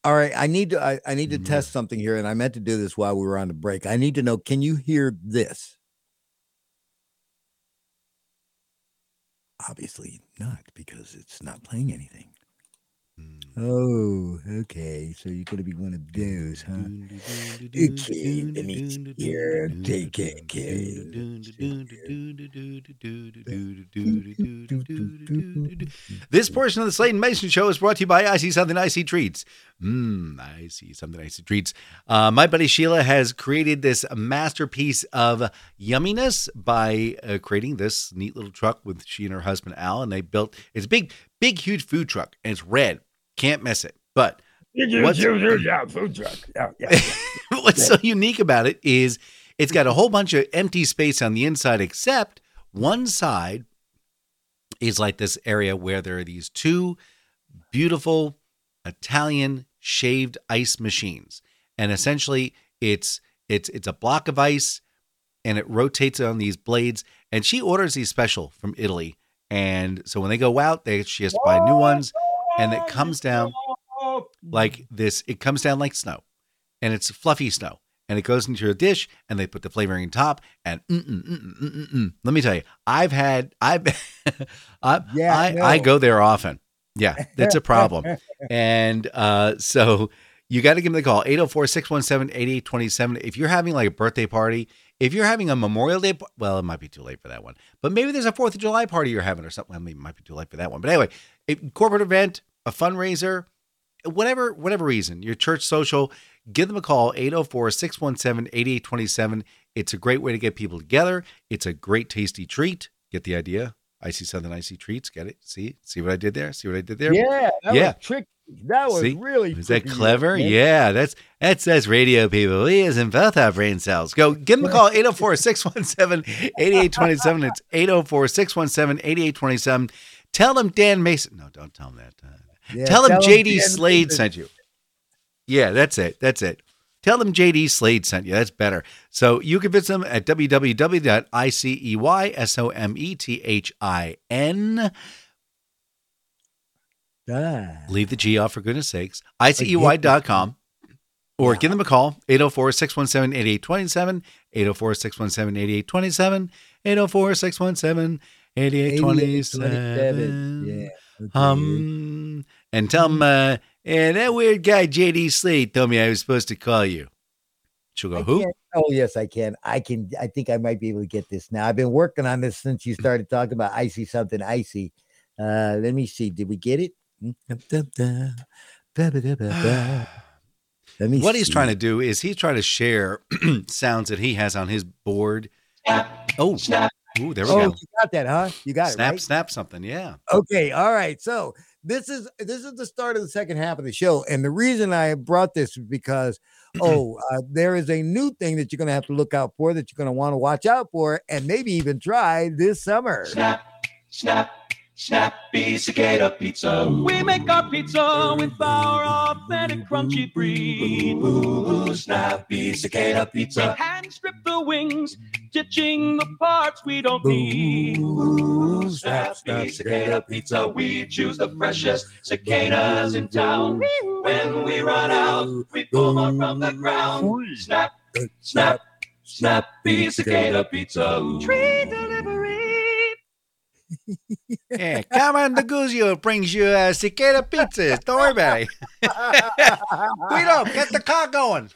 All right, I need to I, I need to mm-hmm. test something here, and I meant to do this while we were on the break. I need to know, can you hear this? Obviously not, because it's not playing anything. Oh, okay. So you're gonna be one of those, huh? Okay, let me here. Take it. This portion of the Slade and Mayson Show is brought to you by Icey Something Icey Treats. Mmm, Icey Something Icey treats. Uh, my buddy Sheila has created this masterpiece of yumminess by uh, creating this neat little truck with she and her husband Al, and they built it's a big, big, huge food truck, and it's red. Can't miss it. But what's, yeah, food truck. Yeah, yeah. what's so unique about it is it's got a whole bunch of empty space on the inside, except one side is like this area where there are these two beautiful Italian shaved ice machines. And essentially it's it's it's a block of ice and it rotates on these blades. And she orders these special from Italy. And so when they go out, they she has to buy new ones and it comes down like this. It comes down like snow, and it's fluffy snow, and it goes into a dish, and they put the flavoring on top. And mm, mm, mm, let me tell you, I've had I've I, Yeah, I, no. I go there often. Yeah, it's a problem, and uh, so you got to give them the call 804-617-8827 if you're having like a birthday party if you're having a memorial day well it might be too late for that one but maybe there's a fourth of july party you're having or something well, maybe it might be too late for that one but anyway a corporate event a fundraiser whatever whatever reason your church social give them a call 804-617-8827 it's a great way to get people together it's a great tasty treat get the idea i see something i see treats get it see see what i did there see what i did there Yeah, that Yeah. was tricky. That was See? really is that clever? man. Yeah, that's that's that's radio people. We is in both our brain cells. Go give them a call 804-617-8827. It's 804-617-8827. Tell them Dan Mayson. No, don't tell them that. Uh, Yeah, tell them JD Slade sent you. Yeah, that's it. That's it. Tell them JD Slade sent you. That's better. So you can visit them at www.iceysomethin. Ah. Leave the G off for goodness sakes. ICEY.com or give them a call 804 617 8827. 804 617 8827. 804 617 8827. Yeah. okay. Um, and tell them, uh, yeah, that weird guy JD Slade told me I was supposed to call you. She'll go, I who? can't- Oh yes, I can. I can. I think I might be able to get this now. I've been working on this since you started talking about Icey Something Icey. Uh, let me see. Did we get it? Let me. What he's trying to do is he's trying to share sounds that he has on his board. Oh, ooh, there we Oh, go. you got that, huh? You got Snap, it, right? snap something. Yeah. Okay, all right. So this is this is the start of the second half of the show, and the reason I brought this is because oh, uh, there is a new thing that you're going to have to look out for that you're going to want to watch out for, and maybe even try this summer. Snappy Cicada Pizza. We make our pizza with our authentic crunchy brie. Ooh, ooh, snappy cicada pizza. We Hand strip the wings ditching the parts we don't need. Ooh, Snappy cicada pizza, we choose the freshest cicadas in town. When we run out, we pull more from the ground. Snap, snap, snappy cicada pizza. Tree delivery. Yeah, Carmine DeGuzio brings you uh, cicada pizzas. Don't worry about it. Guido, get the car going.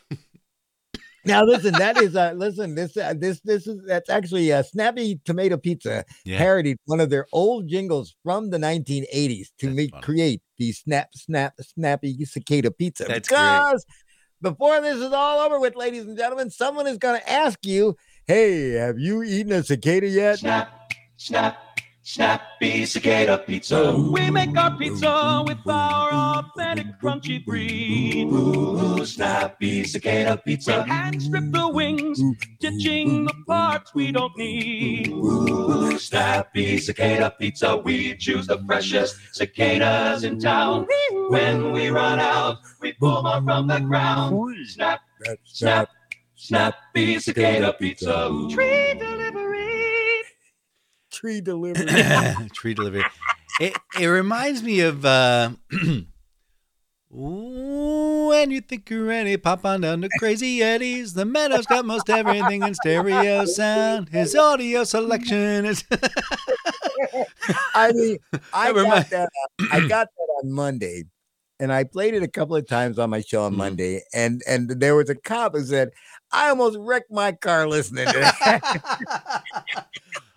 Now listen, that is uh listen, this uh, this this is that's actually a snappy tomato pizza Yeah. parodied one of their old jingles from the 1980s to That's make funny. create the snap snap snappy cicada pizza. That's great. because before this is all over with, ladies and gentlemen, someone is gonna ask you, Hey, have you eaten a cicada yet? Snap, snap, snappy cicada pizza. We make our pizza with our authentic crunchy breed. Ooh, snappy cicada pizza. Hand strip the wings, ditching the parts we don't need. Ooh, snappy cicada pizza. We choose the freshest cicadas in town. When we run out, we pull more from the ground. Snap, snap, snappy cicada pizza. Tree delivery. Tree delivery. Tree delivery. It it reminds me of uh when you think you're ready, pop on down to Crazy Eddie's. The Meadow's got most everything in stereo sound. His audio selection is I mean, I got mind. that. I got that on Monday, and I played it a couple of times on my show on Mhm. Monday. And and there was a cop who said, "I almost wrecked my car listening to that."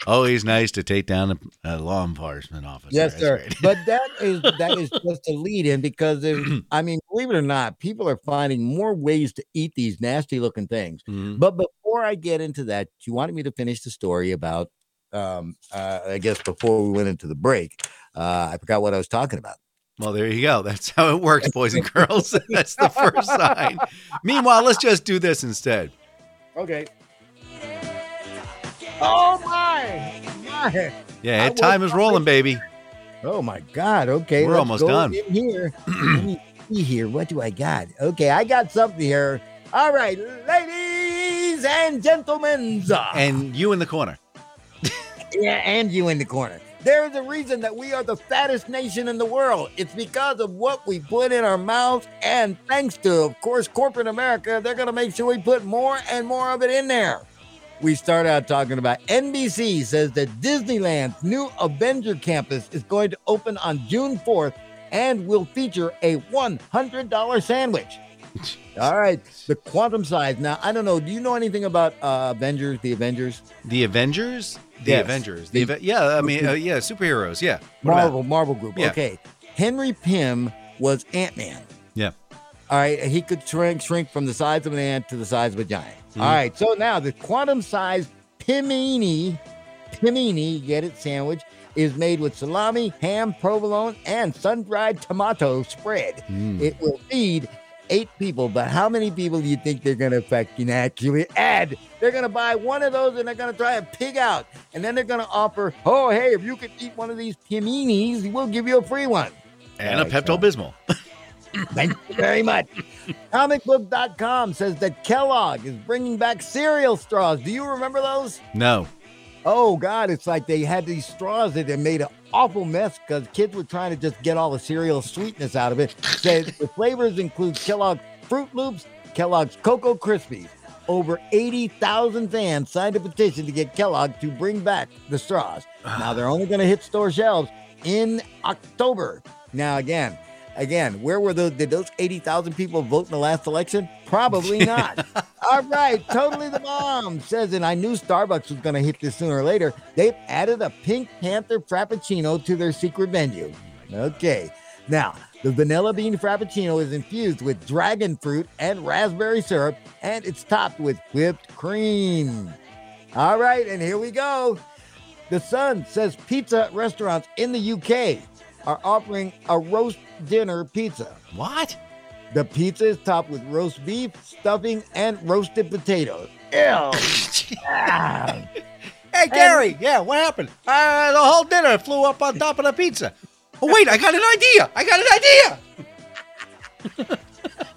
always nice to take down a, law enforcement officer. yes, sir. great. But that is that is just a lead in because I mean, believe it or not, people are finding more ways to eat these nasty looking things. Mhm. But before I get into that, you wanted me to finish the story about. Um, uh, I guess before we went into the break, uh, I forgot what I was talking about. Well, there you go. That's how it works, boys and girls. That's the first sign. Meanwhile, let's just do this instead. Okay. Oh my! My. Yeah, time is rolling, baby. Oh my God! Okay, We're almost done. In here, let me see here. What do I got? Okay, I got something here. All right, ladies and gentlemen, And you in the corner. yeah, and you in the corner. There is a reason that we are the fattest nation in the world. It's because of what we put in our mouths, and thanks to, of course, corporate America, they're going to make sure we put more and more of it in there. We start out talking about NBC says that Disneyland's new Avenger campus is going to open on June 4th and will feature a $100 sandwich. All right, the quantum size. Now, I don't know. Do you know anything about uh, Avengers, the Avengers? The Avengers? The Yes. Avengers. The, The- yeah, I mean, uh, yeah, superheroes. Yeah. What about- Marvel, Marvel Group. Yeah. Okay. Henry Pym was Ant Man. Yeah. All right. He could shrink shrink from the size of an ant to the size of a giant. Mhm. All right. So now the quantum sized Pimini, Pimini, get it, sandwich is made with salami, ham, provolone, and sun dried tomato spread. Mm. It will feed eight people, but how many people do you think they're going to fucking actually add? They're going to buy one of those and they're going to try a pig out. And then they're going to offer, oh, hey, if you could eat one of these piminis, we'll give you a free one. and a All right, Pepto Bismol. Thank you very much. Comicbook.com says that Kellogg is bringing back cereal straws. Do you remember those? No. Oh God, it's like they had these straws that they made an awful mess because kids were trying to just get all the cereal sweetness out of it. Said the flavors include Kellogg's Froot Loops, Kellogg's Cocoa Krispies. Over 80,000 fans signed a petition to get Kellogg to bring back the straws. Now they're only going to hit store shelves in October. Now again, again, where were those? Did those 80,000 people vote in the last election? Probably not. All right, totally the bomb says, and I knew Starbucks was going to hit this sooner or later. They've added a Pink Panther Frappuccino to their secret menu. Okay, now the vanilla bean Frappuccino is infused with dragon fruit and raspberry syrup, and it's topped with whipped cream. All right, and here we go. The Sun says pizza restaurants in the UK are offering a roast dinner pizza. What? The pizza is topped with roast beef, stuffing, and roasted potatoes. Ew. Ah. Hey, Gary. Yeah, what happened? Uh, the whole dinner flew up on top of the pizza. Oh, wait, I got an idea. I got an idea.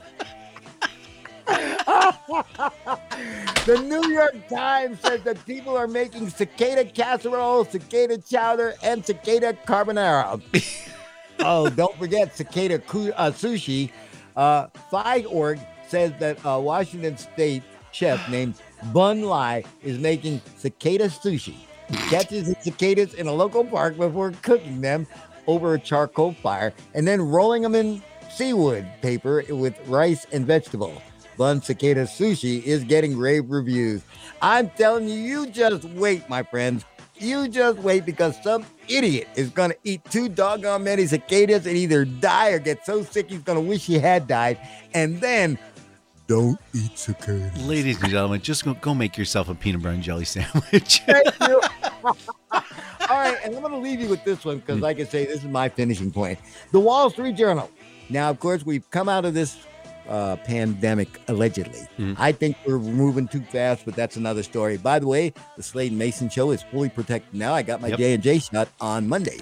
the New York Times says that people are making cicada casserole, cicada chowder, and cicada carbonara. oh, don't forget cicada ku- uh, sushi. Uh, Org says that uh, Washington State chef named Bun Lai is making cicada sushi. He catches his cicadas in a local park before cooking them over a charcoal fire and then rolling them in seawood paper with rice and vegetable. Bun Cicada Sushi is getting rave reviews. I'm telling you, you just wait, my friends. You just wait because some idiot is going to eat too doggone many cicadas and either die or get so sick he's going to wish he had died. And then don't eat cicadas. Ladies and gentlemen, just go, go make yourself a peanut butter and jelly sandwich. Thank you. All right, and I'm going to leave you with this one because, hmm. like I say, this is my finishing point. The Wall Street Journal. Now, of course, we've come out of this uh, pandemic allegedly. Mhm. I think we're moving too fast, but that's another story. By the way, the Slade Mayson show is fully protected now. I got my. J and J shot on Monday.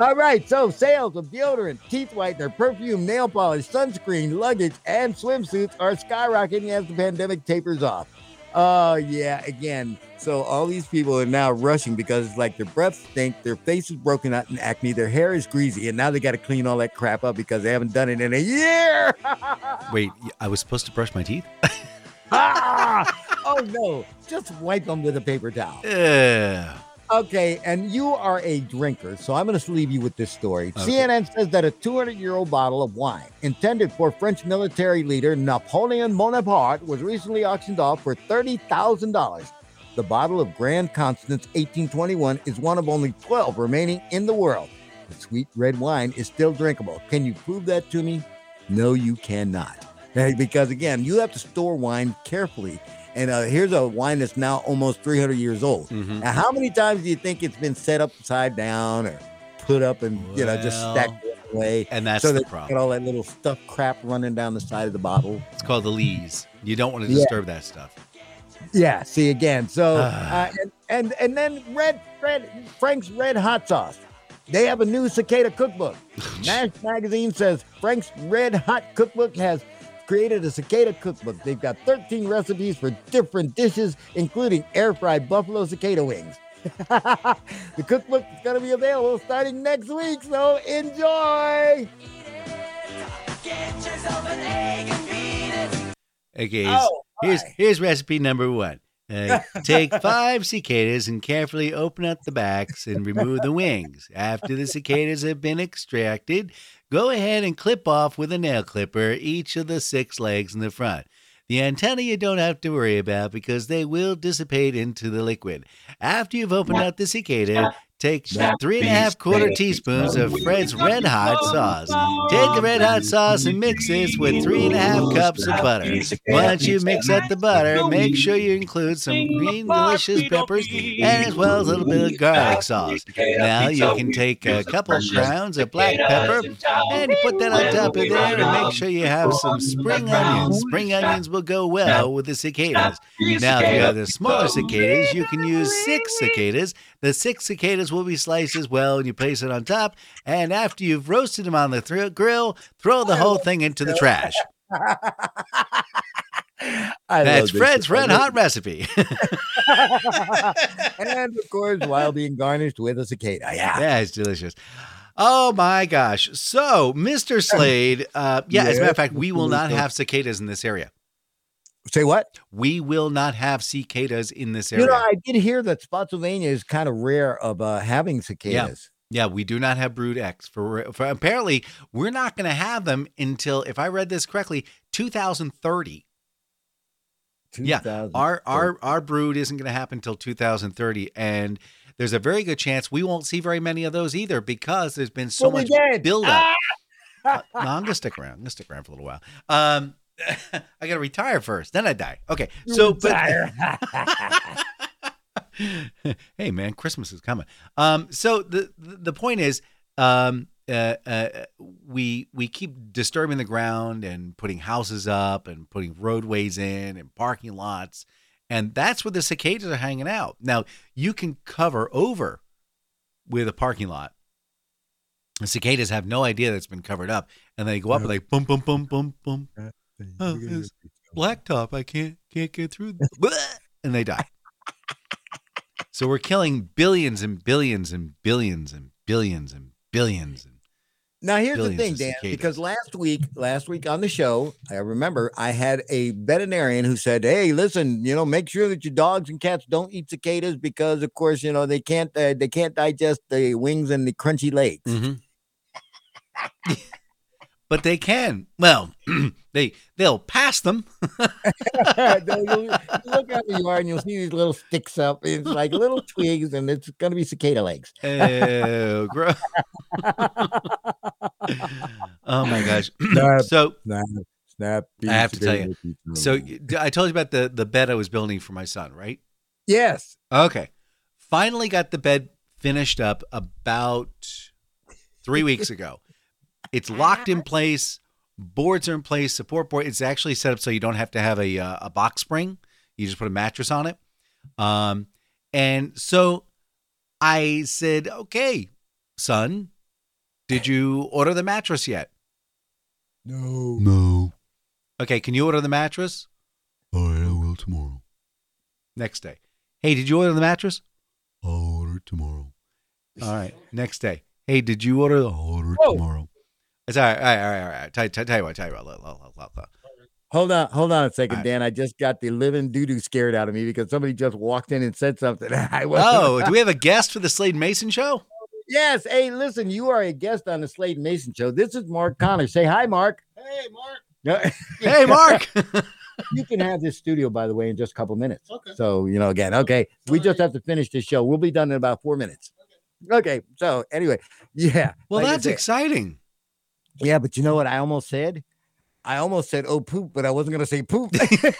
All right, so sales of deodorant, teeth whitener, perfume, nail polish, sunscreen, luggage, and swimsuits are skyrocketing as the pandemic tapers off. Oh yeah, again. So all these people are now rushing because it's like their breath stink, their face is broken out in acne, their hair is greasy, and now they got to clean all that crap up because they haven't done it in a year. Wait, I was supposed to brush my teeth? ah! Oh no, just wipe them with a paper towel. Ugh. Okay, and you are a drinker, so I'm going to leave you with this story. Okay. CNN says that a 200 year old bottle of wine intended for French military leader Napoleon Bonaparte was recently auctioned off for $30,000. The bottle of Grand Constance 1821 is one of only 12 remaining in the world. The sweet red wine is still drinkable. Can you prove that to me? No, you cannot. Because again, you have to store wine carefully. And uh, here's a wine that's now almost 300 years old. Mhm. Now, how many times do you think it's been set upside down or put up and you know just Well, stacked away? And that's so the problem. get all that little stuff crap running down the side of the bottle. It's called the lees. You don't want to Yeah. disturb that stuff. Yeah, see again. So uh, and, and and then red red Frank's Red Hot Sauce. They have a new cicada cookbook. Nash magazine says Frank's Red Hot Cookbook has created a cicada cookbook. They've got 13 recipes for different dishes, including air fried buffalo cicada wings. the cookbook is going to be available starting next week, so enjoy. Okay, Oh, here's here's recipe number one. Uh, take five cicadas and carefully open up the backs and remove the wings. After the cicadas have been extracted, go ahead and clip off with a nail clipper each of the six legs in the front. The antenna you don't have to worry about because they will dissipate into the liquid. After you've opened up the cicada, take three and a half quarter teaspoons of Fred's Red Hot sauce. Take the Red Hot sauce and mix this with three and a half cups of butter. Once you mix up the butter, make sure you include some green delicious peppers and as well as a little bit of garlic sauce. Now you can take a couple crowns of black pepper and put that on top of there and make sure you have some spring onions. Spring onions will go well with the cicadas. Now, if you have the smaller cicadas, you can use six cicadas. The six cicadas will be sliced as well, and you place it on top. And after you've roasted them on the thri- grill, throw the whole thing into the trash. That's Fred's. Red Hot recipe. and of course, while being garnished with a cicada. Yeah. yeah, it's delicious. Oh my gosh. So, Mr. Slade, uh, yeah, as a matter of fact, we will not have cicadas in this area. Say what? We will not have cicadas in this area. You know, I did hear that Spotsylvania is kind of rare of uh, having cicadas. Yeah, yeah. we do not have Brood X. For, for apparently, we're not going to have them until, if I read this correctly, 2030. Yeah, Our our our brood isn't going to happen until 2030, and there's a very good chance we won't see very many of those either because there's been so We'll much buildup. Uh, no, I'm gonna stick around. I'm gonna stick around for a little while. Um, I gotta retire first, then I die. Okay, so but hey man, Christmas is coming. Um, so the the the point is, um, uh, uh, we we keep disturbing the ground and putting houses up and putting roadways in and parking lots, and that's where the cicadas are hanging out. Now you can cover over with a parking lot. The cicadas have no idea that's been covered up, and they go up and they boom, boom, boom, boom, boom. Oh, it's- blacktop. I can't can't get through. and they die. So we're killing billions and billions and billions and billions and billions. And Now here's Billions the thing, Dan, cicadas. because last week, last week on the show, I remember I had a veterinarian who said, "Hey, listen, you know, make sure that your dogs and cats don't eat cicadas because, of course, you know they can't uh, they can't digest the wings and the crunchy legs." Mhm. but they can. Well, they they'll pass them. No, you'll- you look out the yard and you'll see these little sticks up. It's like little twigs, and it's going to be cicada legs. Oh, gross. oh my gosh. Snap. so Snap, snap. I have to tell you. so I told you about the the bed I was building for my son, right? yes, Okay. Finally got the bed finished up about three weeks ago. It's locked in place. Boards are in place. Support board. It's actually set up so you don't have to have a uh, a box spring. You just put a mattress on it. Um, and so I said, "Okay, son, did you order the mattress yet?" no. No. Okay, can you order the mattress All right, I will tomorrow. next day? Hey, did you order the mattress? I'll order it tomorrow. All right, next day. Hey, did you order the I'll order it Whoa. tomorrow. It's all right, all right, all right, all right. Tell, tell, tell you what, tell you what. Look, look, look, look, look. Hold on, hold on a second, All right. Dan. I just got the living doo doo scared out of me because somebody just walked in and said something. I wasn't- Oh, do we have a guest for the Slade Mayson show? yes. Hey, listen, you are a guest on the Slade Mayson show. This is Mark Connor. Say hi, Mark. Hey, Mark. No, Hey, Mark. you can have this studio, by the way, in just a couple minutes. Okay. So, you know, again, okay, we just have to finish this show. We'll be done in about four minutes. Okay. So, anyway, yeah. well, like that's said- exciting. Yeah, but you know what I almost said? I almost said, oh, poop, but I wasn't going to say poop.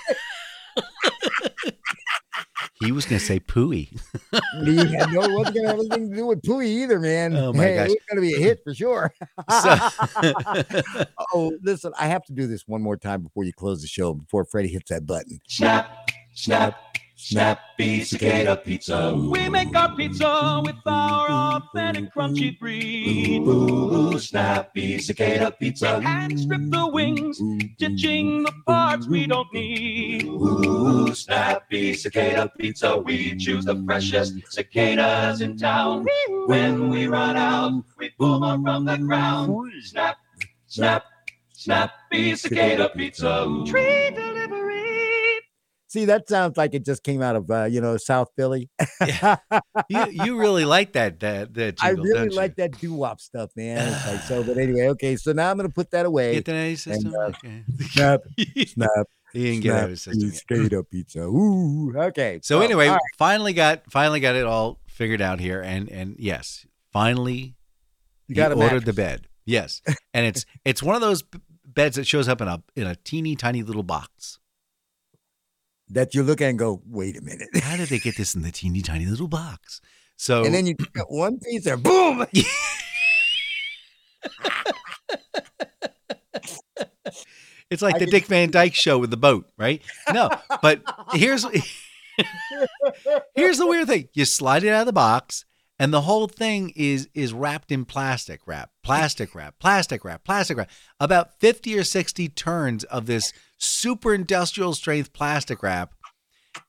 He was going to say pooey. yeah, no, it wasn't going to have anything to do with pooey either, man. Oh, my hey, gosh. It was going to be a hit for sure. So, oh, listen, I have to do this one more time before you close the show, before Freddie hits that button. Snap, snap, snappy cicada pizza. We make our pizza with our authentic crunchy breed. Ooh, ooh, snappy cicada pizza. And strip the wings, ditching the parts we don't need. Ooh, snappy cicada pizza. We choose the freshest cicadas in town. When we run out, we pull them from the ground. Snap, snap, snappy cicada pizza. Tree delivery. See, that sounds like it just came out of, uh, you know, South Philly. yeah. you, you really like that that, that I really like that doo wop stuff, man. It's like, so, but anyway, okay. So now I'm going to put that away. Get the name system. uh, Okay. Snap, snap, he didn't get out of his snap, system. yet. skater pizza. Ooh, okay. So anyway, right. finally got finally got it all figured out here, and and yes, finally you got ordered the bed. Yes, and it's it's one of those beds that shows up in a in a teeny tiny little box. That you look at and go, wait a minute. How did they get this in the teeny tiny little box? So And then you got one piece there, boom. it's like I the Dick Van Dyke show with the boat, right? No, but here's here's the weird thing: you slide it out of the box, and the whole thing is is wrapped in plastic wrap, plastic wrap, plastic wrap, plastic wrap. About fifty or sixty turns of this super industrial strength plastic wrap,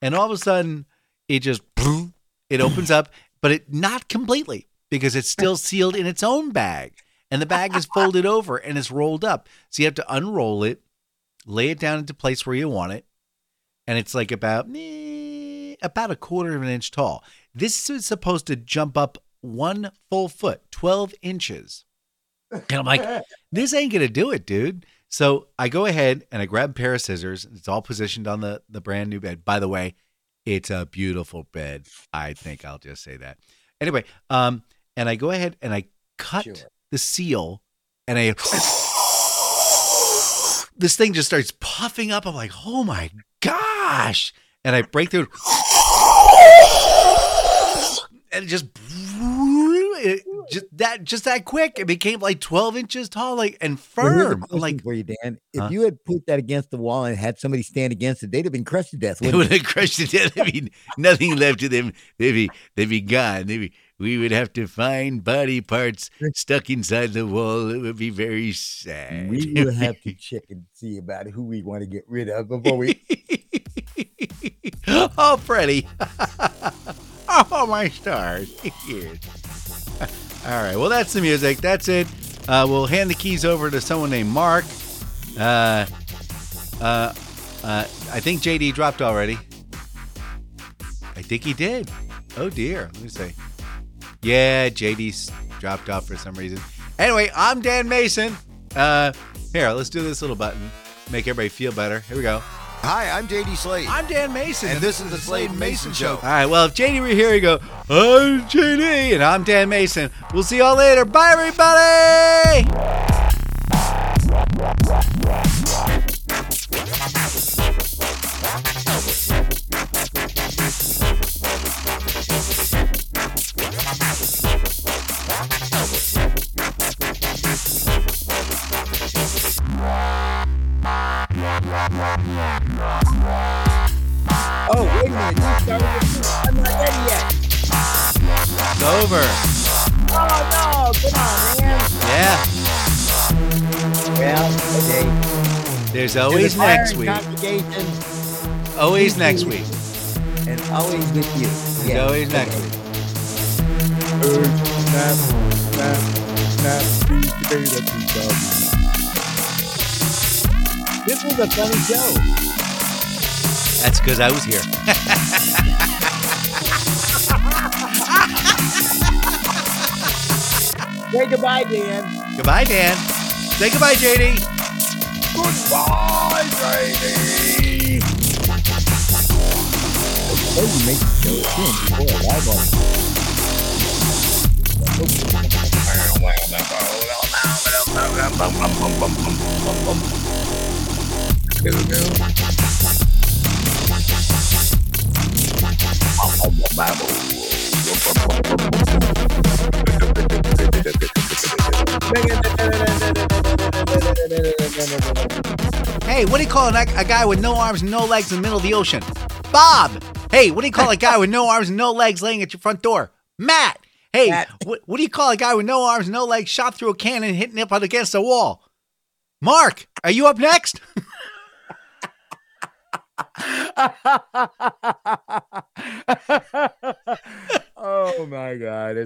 and all of a sudden, it just it opens up, but it not completely because it's still sealed in its own bag, and the bag is folded over and it's rolled up. So you have to unroll it, lay it down into place where you want it, and it's like about eh, about a quarter of an inch tall. This is supposed to jump up one full foot, twelve inches, and I'm like, this ain't gonna do it, dude. So I go ahead and I grab a pair of scissors. It's all positioned on the the brand new bed. By the way, it's a beautiful bed. I think I'll just say that. Anyway, um, and I go ahead and I cut Sure. the seal, and I this thing just starts puffing up. I'm like, oh my gosh! And I break through, and just. It, just that just that quick it became like 12 inches tall like and Well, firm I'm like for you, Dan. If Huh? you had put that against the wall and had somebody stand against it, they'd have been crushed to death. They wouldn't have crushed it. There'd be nothing left of them. They'd be they'd be gone. They'd be we would have to find body parts stuck inside the wall. It would be very sad. We will have to check and see about who we want to get rid of before we. oh, Freddie. oh, my stars. All right. Well, that's the music. That's it. Uh, we'll hand the keys over to someone named Mark. Uh, uh, uh, I think JD dropped already. I think he did. Oh dear. Let me see. Yeah, JD's dropped off for some reason. Anyway, I'm Dan Mayson. Uh, here, let's do this little button. Make everybody feel better. Here we go. Hi, I'm JD Slade. I'm Dan Mayson. and this is the Slade and Mayson Show. All right. Well, if JD were here, you go, I'm JD, and I'm Dan Mayson. We'll see y'all later. Bye, everybody. There's To the always next week. Always next week. and always with you. There's Yeah. always next okay. week. Snap, snap, snap, sweet potato pizza. This was a funny show. That's because I was here. Say goodbye, Dan. goodbye, Dan. Say goodbye, JD. Before live. Hey, what do you call a guy with no arms no legs in the middle of the ocean? Bob. Hey, what do you call a guy with no arms and no legs laying at your front door? Matt. Hey, Matt. What, what do you call a guy with no arms and no legs shot through a cannon hitting up against a wall? Mark, are you up next? oh my god, it's